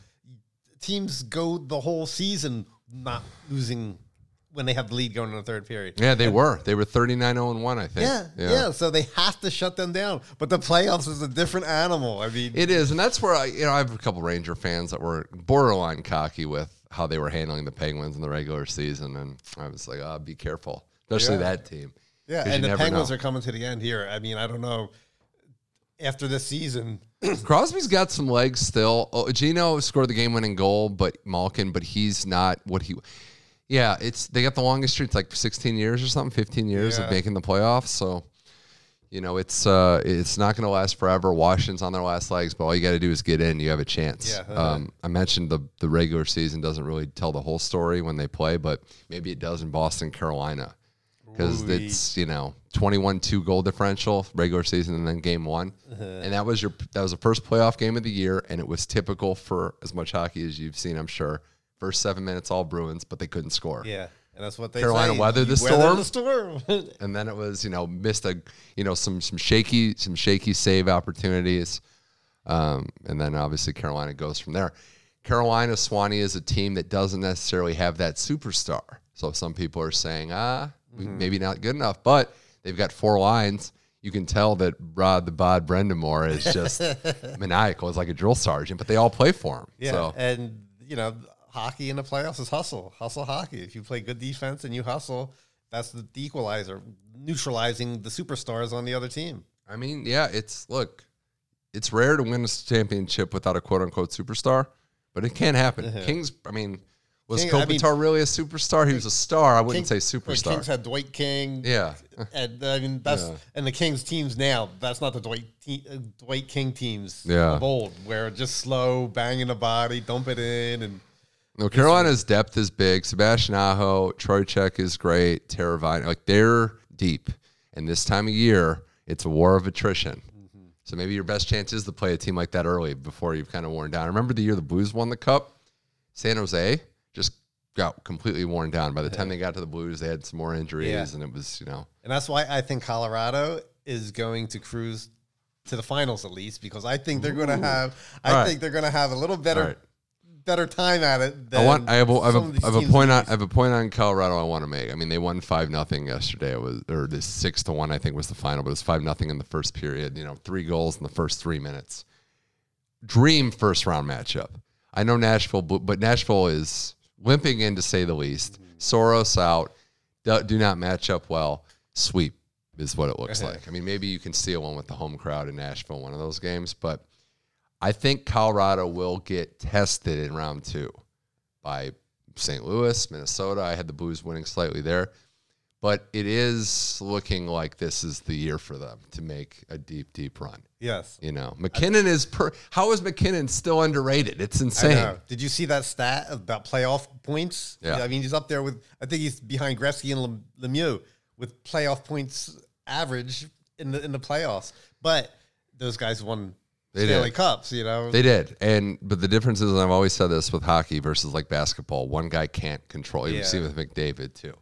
teams go the whole season not losing when they have the lead going in the third period. Yeah, they were. They were 39 0 1, I think. Yeah, yeah, So they have to shut them down. But the playoffs is a different animal. I mean, It is, and that's where I, you know, I have a couple Ranger fans that were borderline cocky with how they were handling the Penguins in the regular season, and I was like, "Oh, be careful," especially Yeah. that team. Yeah, and the Penguins know. are coming to the end here. I mean, I don't know. After this season, [clears throat] Crosby's got some legs still. Oh, Geno scored the game-winning goal, but Malkin, but he's not what he. Yeah, it's they got the longest streak, like 16 years or something, 15 years Yeah. of making the playoffs. So, you know, it's uh, it's not going to last forever. Washington's on their last legs, but all you got to do is get in. You have a chance. Yeah. Um, I mentioned the the regular season doesn't really tell the whole story when they play, but maybe it does in Boston, Carolina, because it's you know 21 two goal differential regular season and then game one, and that was your that was the first playoff game of the year, and it was typical for as much hockey as you've seen, I'm sure, First seven minutes, all Bruins, but they couldn't score. Yeah, and that's what they Carolina say. weathered the weathered storm. the storm. [laughs] and then it was you know missed a you know some some shaky some shaky save opportunities, um, and then obviously Carolina goes from there. Carolina Swanee is a team that doesn't necessarily have that superstar, so some people are saying ah we- maybe not good enough, but they've got four lines. You can tell that Rod the Bod Brind'Amour is just [laughs] maniacal. It's like a drill sergeant, but they all play for him. yeah, So and you know, hockey in the playoffs is hustle, hustle hockey. If you play good defense and you hustle, that's the equalizer, neutralizing the superstars on the other team. I mean, yeah, it's look, it's rare to win a championship without a quote unquote superstar, but it can't happen. [laughs] Kings, I mean, was. King- I mean- Kopitar really a superstar? He was a star. I wouldn't King- say superstar. Kings had Dwight King. yeah, [laughs] And I mean that's Yeah. and the Kings teams now. That's not the Dwight te- uh, Dwight King teams Yeah. of old, where just slow, banging the body, dump it in, and no. Carolina's depth is big. Sebastian Aho, Trocheck is great. Teravainen, like they're deep. And this time of year, it's a war of attrition. Mm-hmm. So maybe your best chance is to play a team like that early before you've kind of worn down. Remember the year the Blues won the cup? San Jose just got completely worn down. By the time they got to the Blues, they had some more injuries, Yeah. and it was you know and that's why I think Colorado is going to cruise to the finals at least because I think they're going to have. I All right. think they're going to have a little better. Better time at it. Than I want. I have. A, I have, a, I have a point on. I have a point on Colorado. I want to make. I mean, they won five nothing yesterday. It was or this six to one. I think was the final, but it was five nothing in the first period. You know, three goals in the first three minutes. Dream first round matchup. I know Nashville, but but Nashville is limping in to say the least. Mm-hmm. Saros out. Do, do not match up well. Sweep is what it looks like. I mean, maybe you can steal one with the home crowd in Nashville, one of those games, but I think Colorado will get tested in round two by St. Louis, Minnesota. I had the Blues winning slightly there. But it is looking like this is the year for them to make a deep, deep run. Yes. You know, MacKinnon is per. How is MacKinnon still underrated? It's insane. Did you see that stat about playoff points? Yeah. I mean, he's up there with. I think he's behind Gretzky and Lemieux with playoff points average in the in the playoffs. But those guys won They Stanley did. Cups. You know, They did, and but the difference is, and I've always said this with hockey versus like basketball. One guy can't control. You Yeah. see with McDavid too.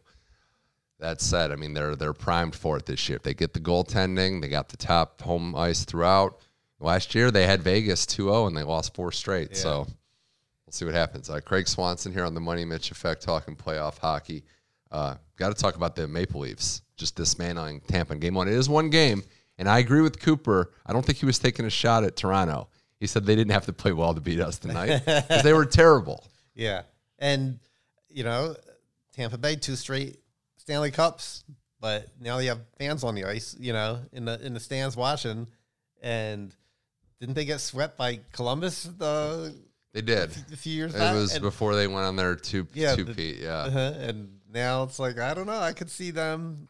That said, I mean they're they're primed for it this year. They get the goaltending. They got the top home ice throughout. Last year they had Vegas 2-0 and they lost four straight. So we'll see what happens. Uh, Craig Swanson here on the Money Mitch Effect talking playoff hockey. Uh, got to talk about the Maple Leafs just dismantling Tampa in game one. It is one game, and I agree with Cooper. I don't think he was taking a shot at Toronto. He said they didn't have to play well to beat us tonight because they were [laughs] terrible. yeah, and you know, Tampa Bay two straight Stanley Cups, but now they have fans on the ice. You know, in the in the stands watching, and didn't they get swept by Columbus the, They did. a few years ago. It back? was And- before they went on their two Yeah, two the- peat. Yeah. Uh-huh. And now it's like I don't know. I could see them.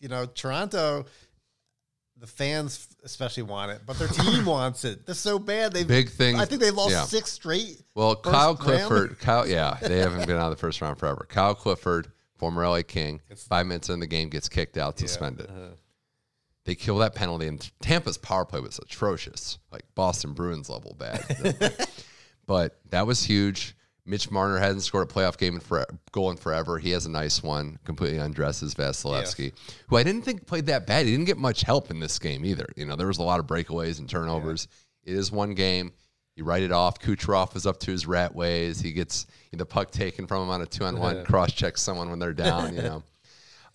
You know, Toronto. The fans especially want it, but their team [laughs] wants it. They're so bad. They Big thing- I think they lost yeah. six straight. Well, Kyle round. Clifford, [laughs] Kyle, yeah, they haven't been out of the first round forever. Kyle Clifford, former LA King, five minutes in the game gets kicked out, suspended. uh-huh. They kill that penalty, and Tampa's power play was atrocious, like Boston Bruins level bad. [laughs] but that was huge. Mitch Marner hasn't scored a playoff game in for, goal in forever. He has a nice one, completely undresses Vasilevskiy, who I didn't think played that bad. He didn't get much help in this game either. You know, there was a lot of breakaways and turnovers. It is one game. You write it off. Kucherov was up to his rat ways. He gets the puck taken from him on a two on one, cross checks someone when they're down, you [laughs] know.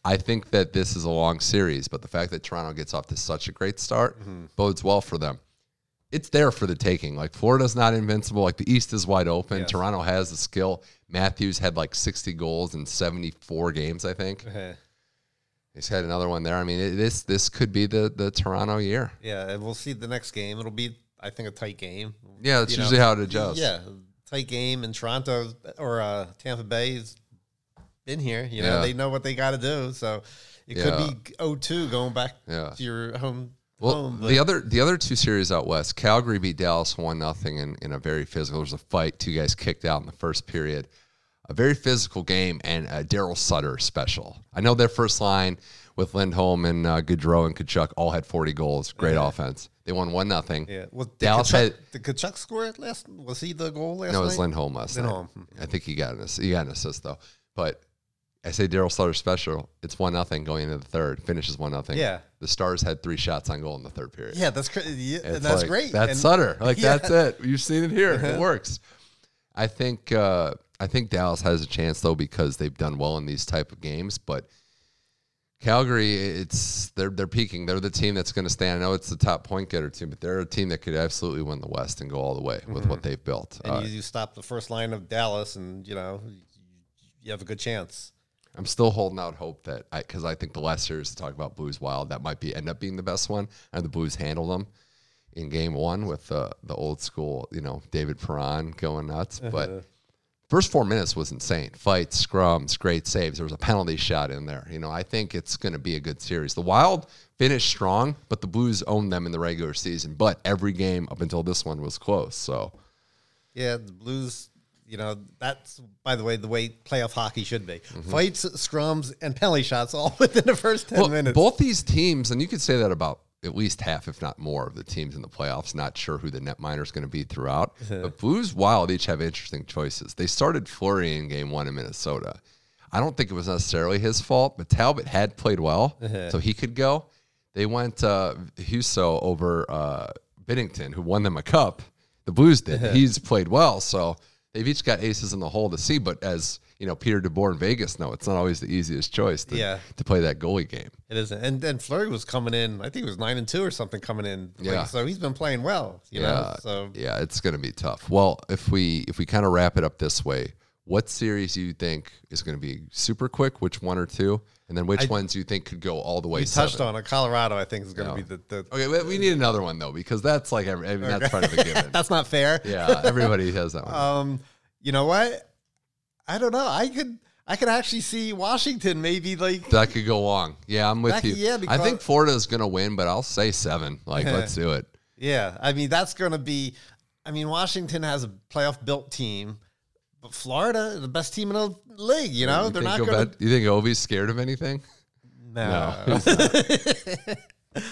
I think that this is a long series, but the fact that Toronto gets off to such a great start mm-hmm. bodes well for them. It's there for the taking. Like Florida's not invincible. Like the East is wide open. Yes. Toronto has the skill. Matthews had like 60 goals in 74 games, I think. Uh-huh. He's had another one there. I mean, it, this this could be the the Toronto year. Yeah, and we'll see the next game. It'll be, I think, a tight game. Yeah, that's You know, usually how it adjusts. Yeah, tight game, in Toronto or uh, Tampa Bay has been here. You know, Yeah. they know what they got to do. So it Yeah. could be 0-2 going back Yeah. to your home. Well, home, the other the other two series out west, Calgary beat Dallas one nothing in, in a very physical. There was a fight. Two guys kicked out in the first period. a very physical game and a Daryl Sutter special. I know their first line with Lindholm and uh, Gaudreau and Tkachuk all had 40 goals. Great offense. They won one nothing. Yeah. Well, did Dallas Tkachuk, had did Tkachuk score it last? Was he the goal last night? no, it night? was Lindholm last Lindholm. night. I think he got an assist. He got an assist though. But I say Daryl Sutter special. It's one nothing going into the third. Finishes one nothing. Yeah. The Stars had three shots on goal in the third period. Yeah, that's cra- yeah, that's like, great. That's and, Sutter. Like [laughs] Yeah. that's it. You've seen it here. Uh-huh. It works. I think uh, I think Dallas has a chance though because they've done well in these type of games. But Calgary, it's they're they're peaking. They're the team that's going to stand. I know it's the top point getter team, but they're a team that could absolutely win the West and go all the way with what they've built. Mm-hmm. And Uh, you, you stop the first line of Dallas, and you know you have a good chance. I'm still holding out hope that because I, think the last series to talk about Blues Wild that might be end up being the best one, and the Blues handle them in Game One with the the old school, you know, David Perron going nuts. Uh-huh. But first four minutes was insane. Fights, scrums, great saves. There was a penalty shot in there. You know, I think it's going to be a good series. The Wild finished strong, but the Blues owned them in the regular season. But every game up until this one was close. So Yeah, the Blues. You know that's by the way the way playoff hockey should be: Mm-hmm. fights, scrums, and penalty shots all [laughs] within the first ten Well, minutes. Both these teams, and you could say that about at least half, if not more, of the teams in the playoffs. Not sure who the netminder is going to be throughout. [laughs] but Blues Wild each have interesting choices. They started Fleury in game one in Minnesota. I don't think it was necessarily his fault, but Talbot had played well, [laughs] so he could go. They went uh, Husso over uh, Binnington, who won them a cup. The Blues did. He's played well, so they've each got aces in the hole to see. But as you know, Peter DeBoer in Vegas know it's not always the easiest choice to, Yeah. to play that goalie game. it isn't, and then Fleury was coming in. I think it was nine and two or something coming in. Like, Yeah. so he's been playing well. You yeah, know, so yeah, it's going to be tough. Well, if we if we kind of wrap it up this way, what series do you think is going to be super quick? Which one or two, and then which I- ones you think could go all the way? you touched seven? on it. Colorado, I think, is going to be the. the Okay, we, we need another one though because that's like every, I mean, that's part of the given. [laughs] that's not fair. yeah, everybody has that one. Um, you know what? I don't know. I could. I could actually see Washington maybe like that could go long. Yeah, I'm with That you. yeah, I think Florida is going to win, but I'll say seven. Like, let's do it. Yeah, I mean that's going to be. I mean Washington has a playoff built team, Florida, the best team in the league. You know You they're not going You think Ovi's scared of anything? [laughs] No. [laughs] [laughs]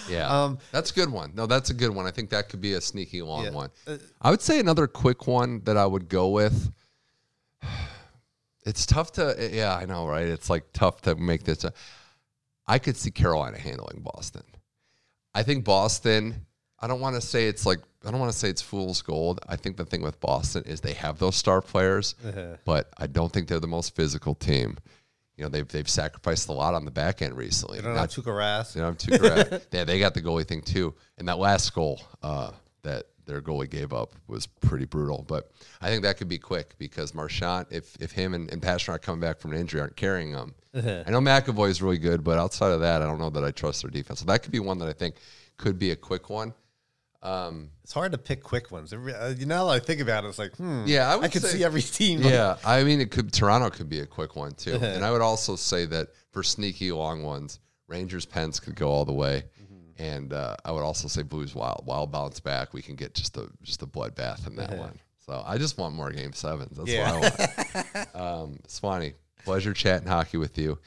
Yeah, Um, that's a good one. No, that's a good one. I think that could be a sneaky long Yeah. one. Uh, I would say another quick one that I would go with. [sighs] It's tough to, yeah, I know, right? It's like tough to make this. A, I could see Carolina handling Boston. I think Boston. I don't want to say it's like I don't want to say it's fool's gold. I think the thing with Boston is they have those star players, but I don't think they're the most physical team. You know, they've they've sacrificed a lot on the back end recently. They don't Not have Tuukka Rask. you know, I'm too correct. yeah, they got the goalie thing too. And that last goal uh, that their goalie gave up was pretty brutal. But I think that could be quick because Marchand, if if him and, and Pastrnak coming back from an injury aren't carrying them. I know McAvoy is really good, but outside of that, I don't know that I trust their defense. So that could be one that I think could be a quick one. It's hard to pick quick ones. Uh, You know, I think about it. It's like, hmm. Yeah, I would could say- see every [laughs] team. Yeah, I mean, it could Toronto could be a quick one too, [laughs] and I would also say that for sneaky long ones, Rangers Pens could go all the way, and uh, I would also say Blues Wild Wild bounce back. We can get just a just a bloodbath in that one. So I just want more game sevens. That's Yeah. what I want. [laughs] um, Swanee, pleasure chatting hockey with you.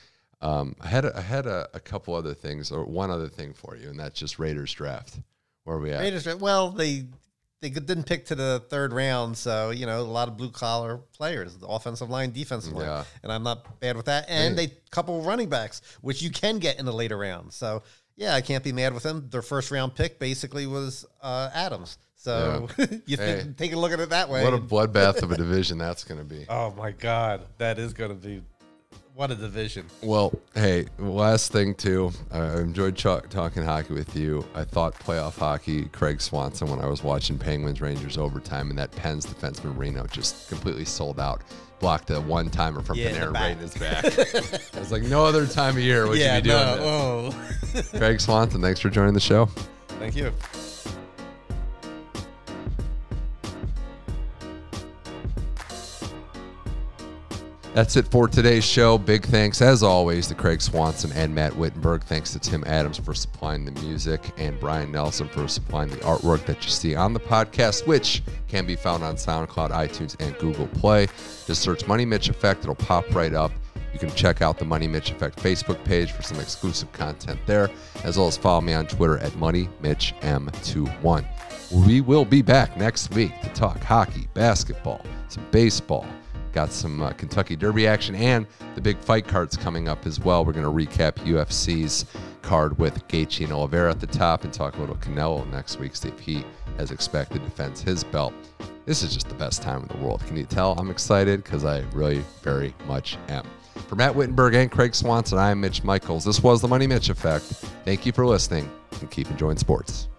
Um, I had a, I had a, a couple other things or one other thing for you, and that's just Raiders draft. Where are we at? Raiders. Well, they they didn't pick to the third round, so you know a lot of blue collar players, the offensive line, defensive line, Yeah. and I'm not bad with that. And Hey. they couple running backs, which you can get in the later round. So yeah, I can't be mad with them. Their first round pick basically was uh, Adams. So [laughs] you Hey. think, take a look at it that way. What a bloodbath of a division that's going to be. [laughs] oh my God, that is going to be what a division. Well, hey, last thing too. I enjoyed ch- talking hockey with you. I thought playoff hockey, Craig Swanson, when I was watching Penguins Rangers overtime, and that Pens defenseman Reno just completely sold out. Blocked a one timer from Yeah, in the Panarin back. right in his back. [laughs] I was like, no other time of year would yeah, you be doing no, this. oh. [laughs] Craig Swanson, thanks for joining the show. Thank you. That's it for today's show. Big thanks, as always, to Craig Swanson and Matt Wittenberg. Thanks to Tim Adams for supplying the music and Brian Nelson for supplying the artwork that you see on the podcast, which can be found on SoundCloud, iTunes, and Google Play. Just search Money Mitch Effect, it'll pop right up. You can check out the Money Mitch Effect Facebook page for some exclusive content there, as well as follow me on Twitter at MoneyMitchM21. We will be back next week to talk hockey, basketball, some baseball Got some uh, Kentucky Derby action and the big fight cards coming up as well. We're going to recap UFC's card with Gaethje and Oliveira at the top and talk a little Canelo next week. If he, as expected, defends his belt. This is just the best time in the world. Can you tell I'm excited? Because I really very much am. For Matt Wittenberg and Craig Swanson, I'm Mitch Michaels. This was the Money Mitch Effect. Thank you for listening and keep enjoying sports.